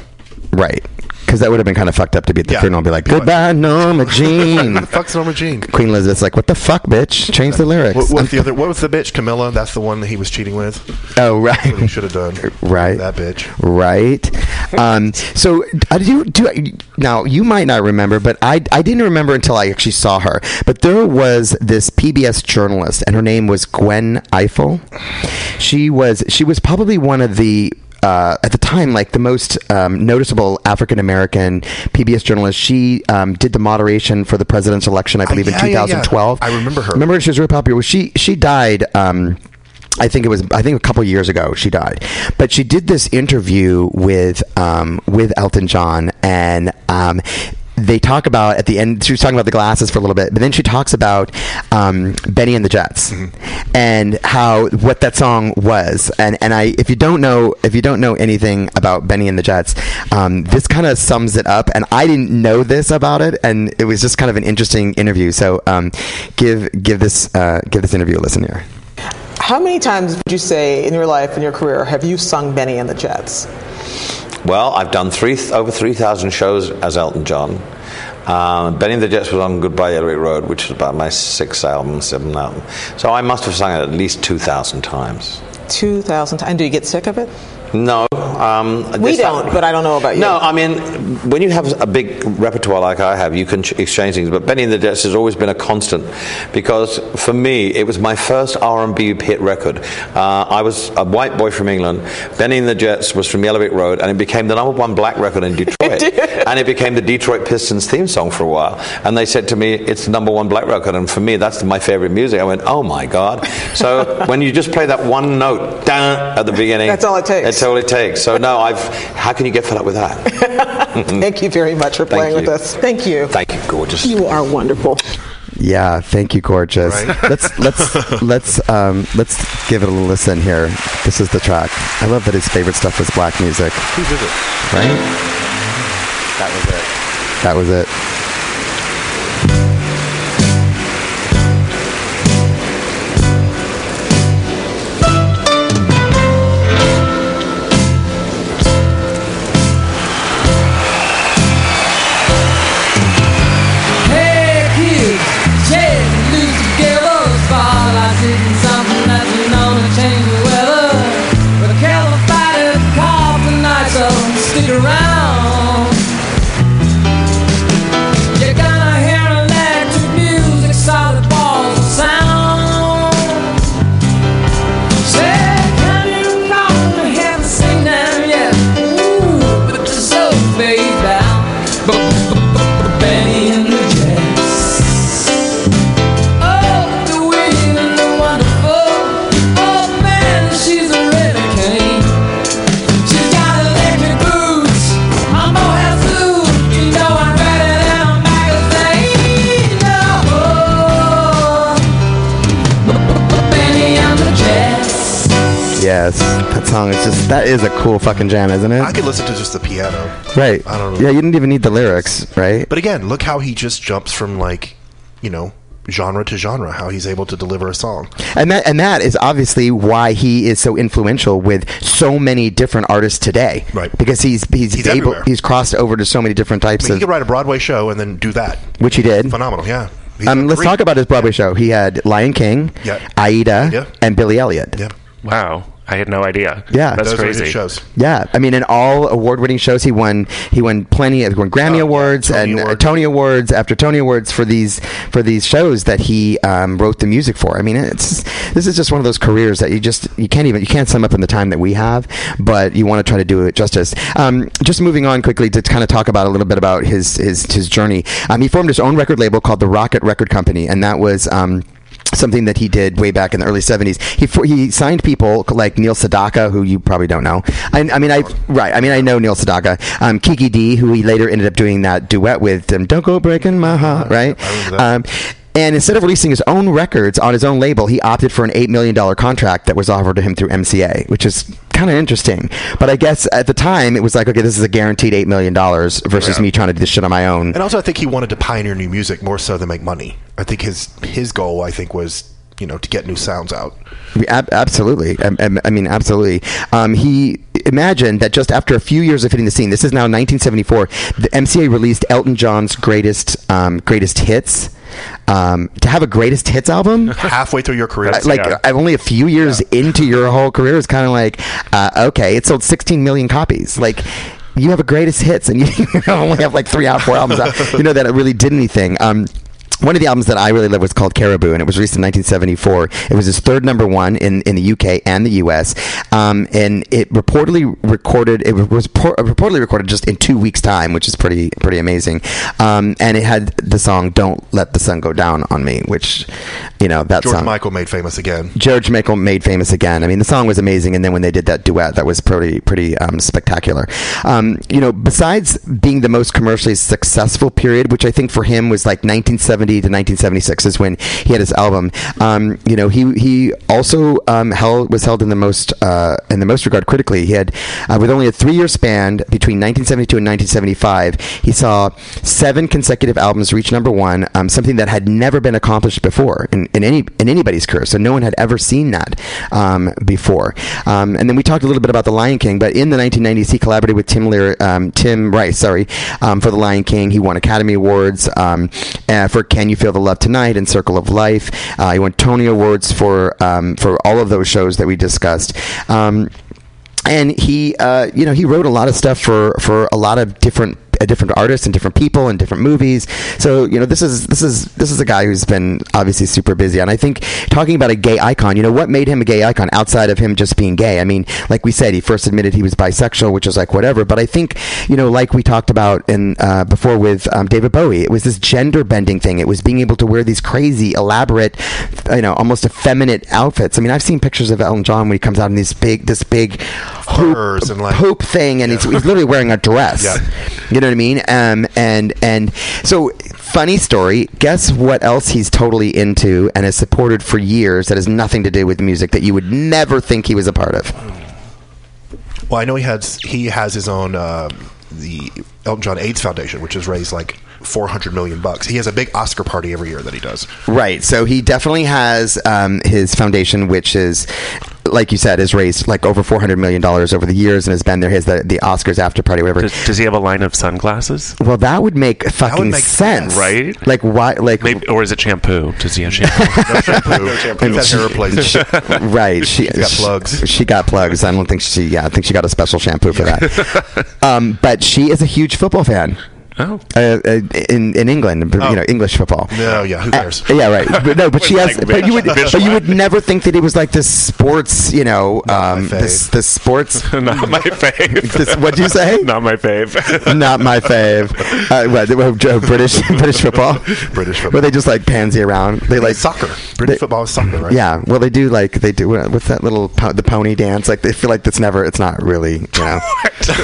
S2: Right. Because that would have been kind of fucked up to be at the
S4: Yeah.
S2: funeral and be like,
S4: Be like-
S2: goodbye, Norma Jean.
S4: Fuck's Norma Jean.
S2: Queen Elizabeth's like, what the fuck, bitch? Change the lyrics.
S4: What, what's the other? What was the bitch? Camilla. That's the one that he was cheating with.
S2: oh,
S4: What he
S2: right.
S4: should have done.
S2: Right.
S4: That bitch.
S2: Right. Um, so, uh, do you, do, now, you might not remember, but I, I didn't remember until I actually saw her. But there was this PBS journalist, and her name was Gwen Ifill. She was, she was probably one of the uh, at the time, like the most um, noticeable African American PBS journalist. She um, did the moderation for the president's election, I believe,
S4: yeah,
S2: in
S4: yeah, yeah.
S2: 2012.
S4: I remember her.
S2: Remember, she was really popular. Well, she she died. Um, I think it was. I think a couple years ago she died, but she did this interview with um, with Elton John, and um, they talk about at the end. She was talking about the glasses for a little bit, but then she talks about um, Bennie and the Jets
S4: Mm-hmm.
S2: and how what that song was. And and I, if you don't know, if you don't know anything about Bennie and the Jets, um, this kind of sums it up. And I didn't know this about it, and it was just kind of an interesting interview. So um, give give this uh, give this interview a listen here.
S5: How many times would you say in your life, in your career, have you sung Bennie and the Jets?
S6: Well, I've done three over 3,000 shows as Elton John. Um, Bennie the Jets was on Goodbye Yellow Brick Road, which is about my sixth album, seventh album. So I must have sung it at least 2,000 times.
S5: 2,000 times. And do you get sick of it?
S6: No, um,
S5: We don't, but I don't know about you.
S6: No, I mean, when you have a big repertoire like I have, you can ch- exchange things. But Bennie and the Jets has always been a constant because for me, it was my first R&B hit record. Uh, I was a white boy from England. Bennie and the Jets was from Yellow Brick Road, and it became the number one black record in Detroit. and it became the Detroit Pistons theme song for a while. And they said to me, "It's the number one black record," and for me, that's my favorite music. I went, "Oh my god!" So when you just play that one note down at the beginning,
S5: That's all it takes.
S6: That's all it takes. So no, I've. How can you get fed up with that?
S5: Thank you very much for playing with us. Thank you.
S6: Thank you, gorgeous.
S5: You are wonderful.
S2: Yeah, thank you, gorgeous.
S4: Right?
S2: Let's let's let's um, let's give it a listen here. This is the track. I love that his favorite stuff was black music.
S4: Whose is it?
S2: Right?
S6: That was it.
S2: That was it. Song is just that is a cool fucking jam, isn't it?
S4: I could listen to just the piano.
S2: right.
S4: I don't know.
S2: Yeah, you didn't even need the lyrics, right?
S4: But again, look how he just jumps from like, you know, genre to genre. How he's able to deliver a song.
S2: And that and that is obviously why he is so influential with so many different artists today.
S4: Right.
S2: Because he's he's,
S4: He's
S2: able
S4: everywhere.
S2: he's crossed over to so many different
S4: I
S2: types
S4: mean, he could write a Broadway show and then do that.
S2: which he did.
S4: Phenomenal, yeah.
S2: Um, let's talk about his Broadway show. He had Lion King,
S4: Yeah.
S2: Aida,
S4: Yeah.
S2: and Billy Elliot.
S4: Yeah,
S3: Wow, I had no idea.
S2: Yeah.
S3: that's
S4: those are his
S3: crazy.
S4: shows.
S2: Yeah, I mean, in all award-winning shows, he won. He won plenty of won Grammy
S4: Oh, yeah,
S2: awards
S4: Tony
S2: and uh,
S4: Awards.
S2: Tony awards after Tony awards for these for these shows that he um, wrote the music for. I mean, it's this is just one of those careers that you just you can't even you can't sum up in the time that we have, but you want to try to do it justice. Um, just moving on quickly to kind of talk about a little bit about his his his journey. Um, he formed his own record label called the Rocket Record Company, and that was. Um, something that he did way back in the early 70s. He for, he signed people like Neil Sedaka, who you probably don't know. I, I mean, I right. I mean, I know Neil Sedaka. Um, Kiki Dee, who he later ended up doing that duet with. Um, Don't go breaking my heart, right?
S4: I remember that.
S2: Um, and instead of releasing his own records on his own label, he opted for an $8 million contract that was offered to him through MCA, which is kind of interesting. But I guess at the time, it was like, okay, this is a guaranteed $8 million versus
S4: Yeah.
S2: me trying to do this shit on my own.
S4: And also, I think he wanted to pioneer new music more so than make money. I think his his goal, I think, was you know to get new sounds out.
S2: Absolutely. I, I- I mean, absolutely. Um, he imagined that just after a few years of hitting the scene, this is now 1974, the MCA released Elton John's greatest um, greatest hits. Um, to have a greatest hits album,
S4: Halfway through your career,
S3: That's-
S2: like
S3: yeah.
S2: uh, only a few years into your whole career is kind of like, uh, okay, it sold 16 million copies. Like. You have a greatest hits, and you only have like three out, four albums out. You know that it really did anything. Um, one of the albums that I really loved was called Caribou, and it was released in 1974. It was his third number one in, in the UK and the US, um, and it reportedly recorded. It was por- reportedly recorded just in two weeks' time, which is pretty pretty amazing. Um, and it had the song "Don't Let the Sun Go Down on Me," which you know that
S4: George
S2: song.
S4: Michael made famous again.
S2: George Michael made famous again. I mean, the song was amazing, and then when they did that duet, that was pretty pretty um, spectacular. Um, you know, besides being the most commercially successful period, which I think for him was like 1970 1970 to 1976 is when he had his album. Um, you know, he he also um, held was held in the most uh, in the most regard critically. He had uh, with only a three year span between 1972 and 1975, he saw seven consecutive albums reach number one, um, something that had never been accomplished before in, in any in anybody's career. So no one had ever seen that um, before. Um, and then we talked a little bit about the Lion King, but in the 1990s, he collaborated with Tim Lear, um, Tim Rice, sorry, for the Lion King. He won Academy Awards uh, for "Can You Feel the Love Tonight" and "Circle of Life." Uh, won Tony Awards for um, for all of those shows that we discussed. Um, and he, uh, you know, he wrote a lot of stuff for for a lot of different different artists and different people and different movies. So you know, this is this is this is a guy who's been obviously super busy. And I think talking about a gay icon, you know, what made him a gay icon outside of him just being gay? I mean, like we said, he first admitted he was bisexual, which was like whatever. But I think you know, like we talked about in uh, before with um, David Bowie, it was this gender bending thing. It was being able to wear these crazy, elaborate, you know, almost effeminate outfits. I mean, I've seen pictures of Elton John when he comes out in these big, this big hoop,
S4: and, like-
S2: hoop thing, and he's, he's literally wearing a dress.
S4: Yeah.
S2: You know what I mean? Um, and and so funny story. Guess what else he's totally into and has supported for years that has nothing to do with music that you would never think he was a part of.
S4: Well, I know he has he has his own uh, the Elton John AIDS Foundation, which has raised like four hundred million bucks. He has a big Oscar party every year that he does.
S2: Right. So he definitely has um, his foundation, which is. Like you said, has raised like over four hundred million dollars over the years, and has been there. He has the, the Oscars after party, whatever.
S3: Does, does he have a line of sunglasses?
S2: well, that would make fucking
S4: make
S2: sense,
S4: sense.
S3: Right?
S2: Like why? Like
S3: Maybe, or is it shampoo? Does he have shampoo?
S4: No shampoo. no shampoo. He's had hair replacement.
S2: right. She
S4: got
S2: she-
S4: plugs.
S2: She got plugs. I don't think she. Yeah, I think she got a special shampoo for that. um, but she is a huge football fan.
S3: Oh.
S2: Uh, uh, in in England,
S4: Oh.
S2: you know, English football.
S4: No, yeah, who cares?
S2: Uh, yeah, right. But no, but she has.
S3: Like
S2: but you would, but you would never think that he was like this sports. You know, um, this this sports.
S3: Not my fave.
S2: This- what do you say?
S3: Not my fave.
S2: Not my fave. Uh, what, uh, British British football.
S4: British football.
S2: Where they just like pansy around. They like
S4: soccer. British
S2: they-
S4: football is soccer, right?
S2: Yeah, well, they do like they do what's that little po- the pony dance? Like they feel like it's never, it's not really, you know.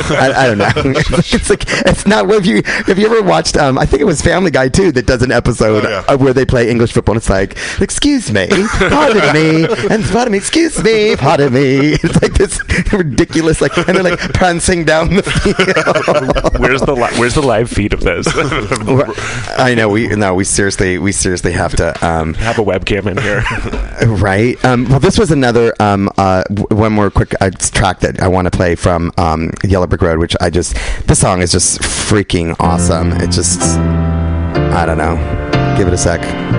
S2: I, I don't know. it's like it's not. If you have you ever watched? Um, I think it was Family Guy too that does an episode
S4: Oh, yeah.
S2: of where they play English football. and It's like, excuse me, pardon me, and pardon me, excuse me, pardon me. It's like this ridiculous, like, and they're like prancing down the field.
S3: Where's the li- Where's the live feed of this?
S2: I know we no, we seriously, we seriously have to. Um,
S3: Have a webcam in here.
S2: Right. Um, well, this was another um, uh, one more quick uh, track that I want to play from um, Yellow Brick Road, which I just this song is just freaking awesome. It just I don't know. Give it a sec.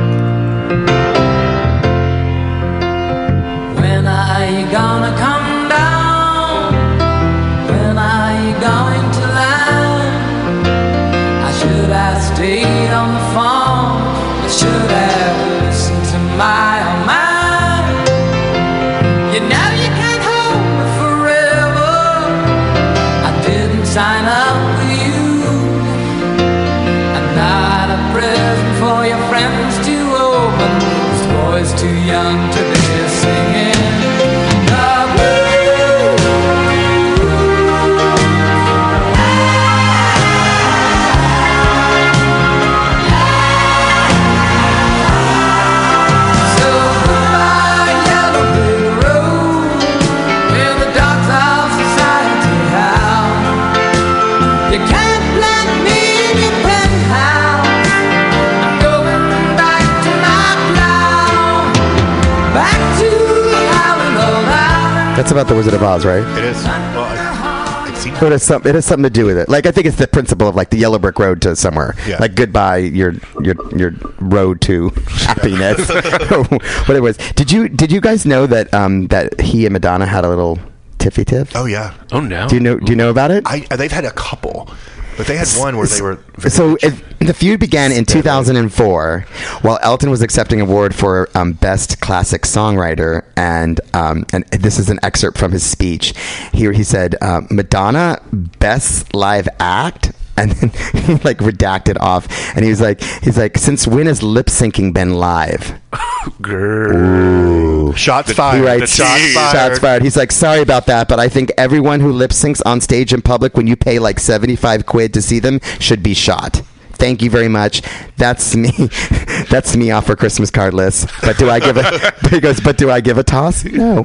S2: That's about the Wizard of Oz, right?
S4: It is. Well, I, it seems
S2: But it has, some, it has something to do with it. Like I think it's the principle of like the yellow brick road to somewhere.
S4: Yeah.
S2: Like goodbye, your your your road to happiness. but it was. Did you did you guys know that um that he and Madonna had a little tiffy tiff?
S4: Oh yeah.
S3: Oh no.
S2: Do you know do you know about it?
S4: I they've had a couple, but they had one where they were. very
S2: so it, the feud began in 2004 while Elton was accepting award for um, best classic songwriter and um, and this is an excerpt from his speech here he said uh, Madonna best live act and then he like redacted off and he was like he's like since when has lip syncing been live
S3: Grrr.
S4: shots
S2: he
S4: fired.
S2: writes
S4: shots fired.
S2: shots fired he's like sorry about that but I think everyone who lip syncs on stage in public when you pay like 75 quid to see them should be shot Thank you very much. That's me. That's me off for Christmas card list. But do I give a? he goes. But do I give a toss? No.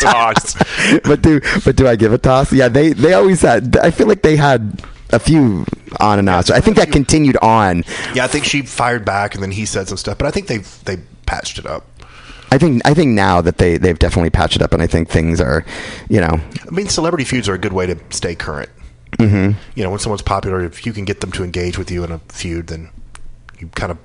S3: Toss.
S2: but do but do I give a toss? Yeah, they they always had. I feel like they had a few on and off. So I think that continued on.
S4: Yeah, I think she fired back, and then he said some stuff, but I think they they patched it up.
S2: I think I think now that they they've definitely patched it up, and I think things are, you know,
S4: I mean, celebrity feuds are a good way to stay current. Mm-hmm. You know, when someone's popular, if you can get them to engage with you in a feud, then you kind of,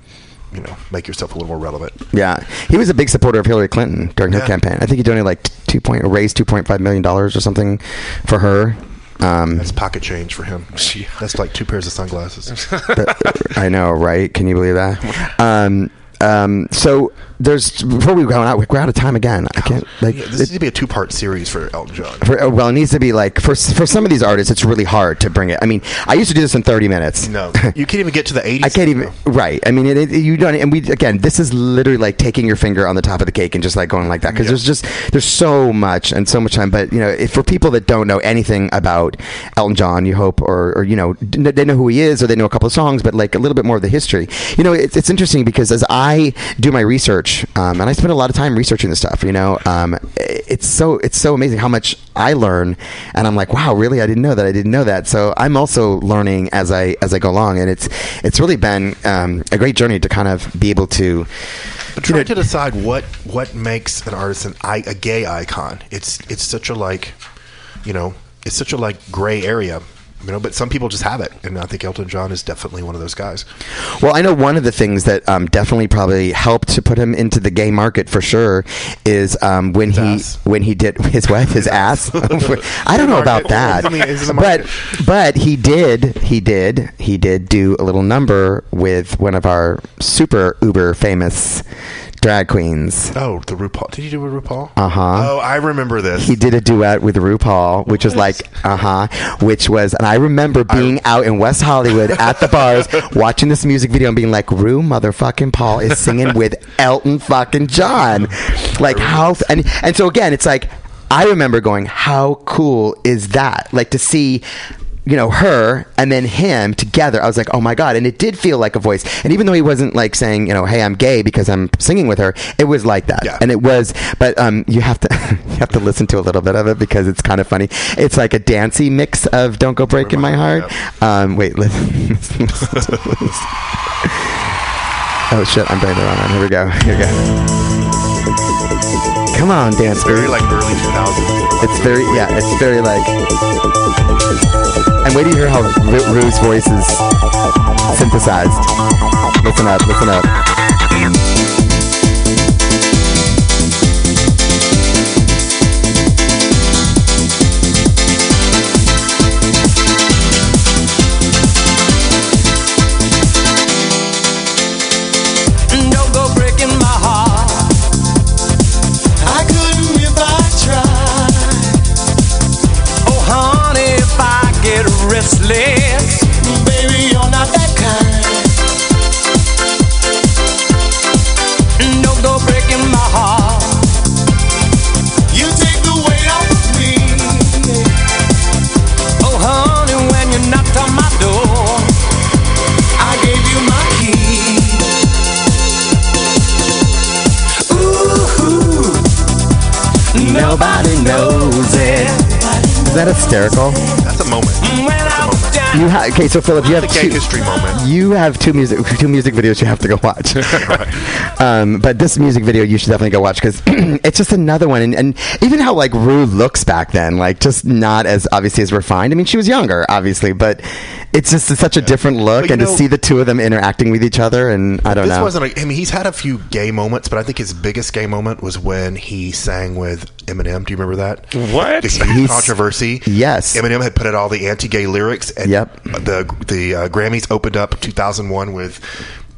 S4: you know, make yourself a little more relevant.
S2: yeah. He was a big supporter of Hillary Clinton during her
S4: Yeah.
S2: campaign. I think he donated like two point raised two point five million dollars or something for her. Um,
S4: That's pocket change for him. That's like two pairs of sunglasses.
S2: I know, right? Can you believe that? Um, um, so there's before we go out, we're out of time again. I can't like.
S4: Yeah, this
S2: it-
S4: needs to be a two-part series for Elton John.
S2: for, uh, well, it needs to be like for for some of these artists, it's really hard to bring it. I mean, I used to do this in 30 minutes.
S4: No, you can't even get to the 80s.
S2: I can't even. Right. I mean, it, it, you don't. And we again, this is literally like taking your finger on the top of the cake and just like going like that because
S4: Yeah.
S2: there's just there's so much and so much time. But you know, if, for people that don't know anything about Elton John, you hope, or, or you know, they know who he is or they know a couple of songs, but like a little bit more of the history. You know, it's, it's interesting because as I do my research, um, and I spend a lot of time researching this stuff. You know, um, it's so it's so amazing how much I learn, and I'm like, wow, really, I didn't know that. I didn't know that. So I'm also learning as I as I go along, and it's it's really been um, a great journey to kind of be able to.
S4: But trying to decide what what makes an artist an I, a gay icon. It's it's such a like, you know, it's such a like gray area. You know, but some people just have it, and I think Elton John is definitely one of those guys.
S2: Well, I know one of the things that um, definitely probably helped to put him into the gay market for sure is um, when he
S4: ass.
S2: when he did his wife his ass. I don't know about that,
S4: I mean, it's in the
S2: but but he did he did he did do a little number with one of our super uber famous drag queens.
S4: Oh, the RuPaul. Did you do with RuPaul?
S2: Uh-huh.
S4: Oh, I remember this.
S2: He did a duet with RuPaul, which was like, uh huh, which was, and I remember being out in West Hollywood at the bars watching this music video and being like, Ru motherfucking Paul is singing with Elton fucking John. Like, how, and, and so again, it's like, I remember going, how cool is that? Like to see, you know, her and then him together. I was like, oh my God. And it did feel like a voice. And even though he wasn't like saying, you know, hey, I'm gay because I'm singing with her, it was like that.
S4: Yeah.
S2: And it was, but um, you have to you have to listen to a little bit of it because it's kind of funny. It's like a dancey mix of "Don't Go Breaking My Heart." Um, wait, listen. listen to this. Oh shit! I'm playing the wrong one. Here we go. Here we go. Come on, dance.
S4: very like early 2000s.
S2: It's very yeah. It's very like. And wait you hear how Ru- Ru's voice is synthesized. Listen up. Listen up.
S1: That
S2: hysterical?
S4: That's a moment.
S1: When I was down.
S2: You ha- okay? So Philip, you have
S4: The
S2: two.
S4: history moment.
S2: You have two music two music videos you have to go watch. um, but this music video you should definitely go watch because it's just another one, and, and even how like Ru looks back then, like just not as obviously as refined. I mean, she was younger, obviously, but it's just such a different look,
S4: But you
S2: and to see the two of them interacting with each other, and I don't
S4: This
S2: know.
S4: wasn't. A, I mean, he's had a few gay moments, but I think his biggest gay moment was when he sang with Eminem. Do you remember that?
S3: What?
S4: The
S2: He's-
S4: controversy.
S2: Yes.
S4: Eminem had put out all the anti-gay lyrics, and
S2: Yep.
S4: the the uh, Grammys opened up 2001 with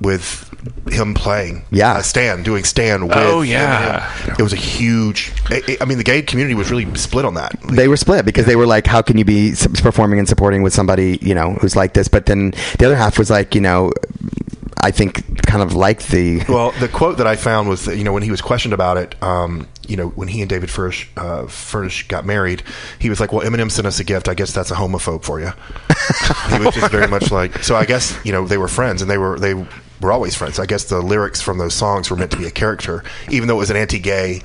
S4: with him playing.
S2: Yeah.
S4: uh, Stan doing Stan. With
S3: Oh, yeah.
S4: Eminem. it was a huge. I, I mean, the gay community was really split on that.
S2: they were split because they were like, "How can you be performing and supporting with somebody you know who's like this?" But then the other half was like, you know, I think, kind of like the.
S4: Well, the quote that I found was that you know when he was questioned about it, um, you know when he and David Furnish, uh, Furnish got married, he was like, "Well, Eminem sent us a gift. I guess that's a homophobe for you." he was just very much like. So I guess you know they were friends, and they were they were always friends. I guess the lyrics from those songs were meant to be a character, even though it was an anti-gay,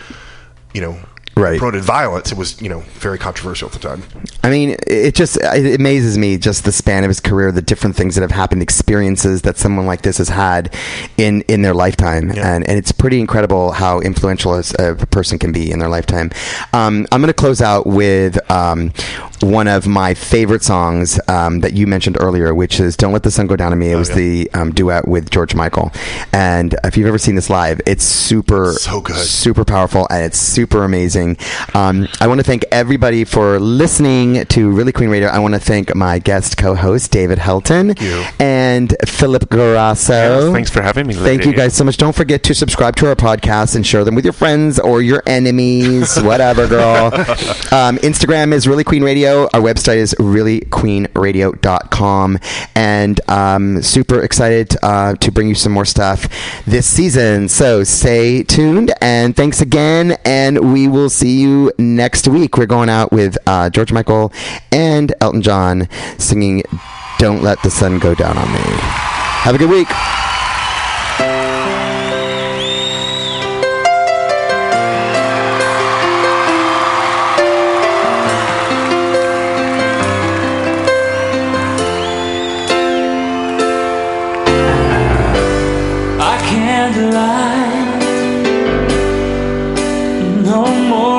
S4: you know.
S2: Right.
S4: Promoted violence. It was, you know, very controversial at the time.
S2: I mean, it just it amazes me just the span of his career, the different things that have happened, experiences that someone like this has had in in their lifetime,
S4: Yeah.
S2: and and it's pretty incredible how influential a, a person can be in their lifetime. Um, I'm going to close out with um, one of my favorite songs um, that you mentioned earlier, which is "Don't Let the Sun Go Down on Me." It was
S4: yeah.
S2: the um, duet with George Michael, and if you've ever seen this live, it's super
S4: So good.
S2: super powerful and it's super amazing. Um, I want to thank everybody for listening to Really Queen Radio. I want to thank my guest co-host David Helton and Philip Garasso.
S3: Yes, thanks for having me,
S2: Thank you guys so much. Don't forget to subscribe to our podcast and share them with your friends or your enemies, whatever, girl. Um, Instagram is Really Queen Radio. Our website is reallyqueenradio.com. And um, super excited uh, to bring you some more stuff this season. So stay tuned and thanks again. And we will see you next week. We're going out with uh, George Michael and Elton John singing Don't Let the Sun Go Down on Me. Have a good week.
S1: No more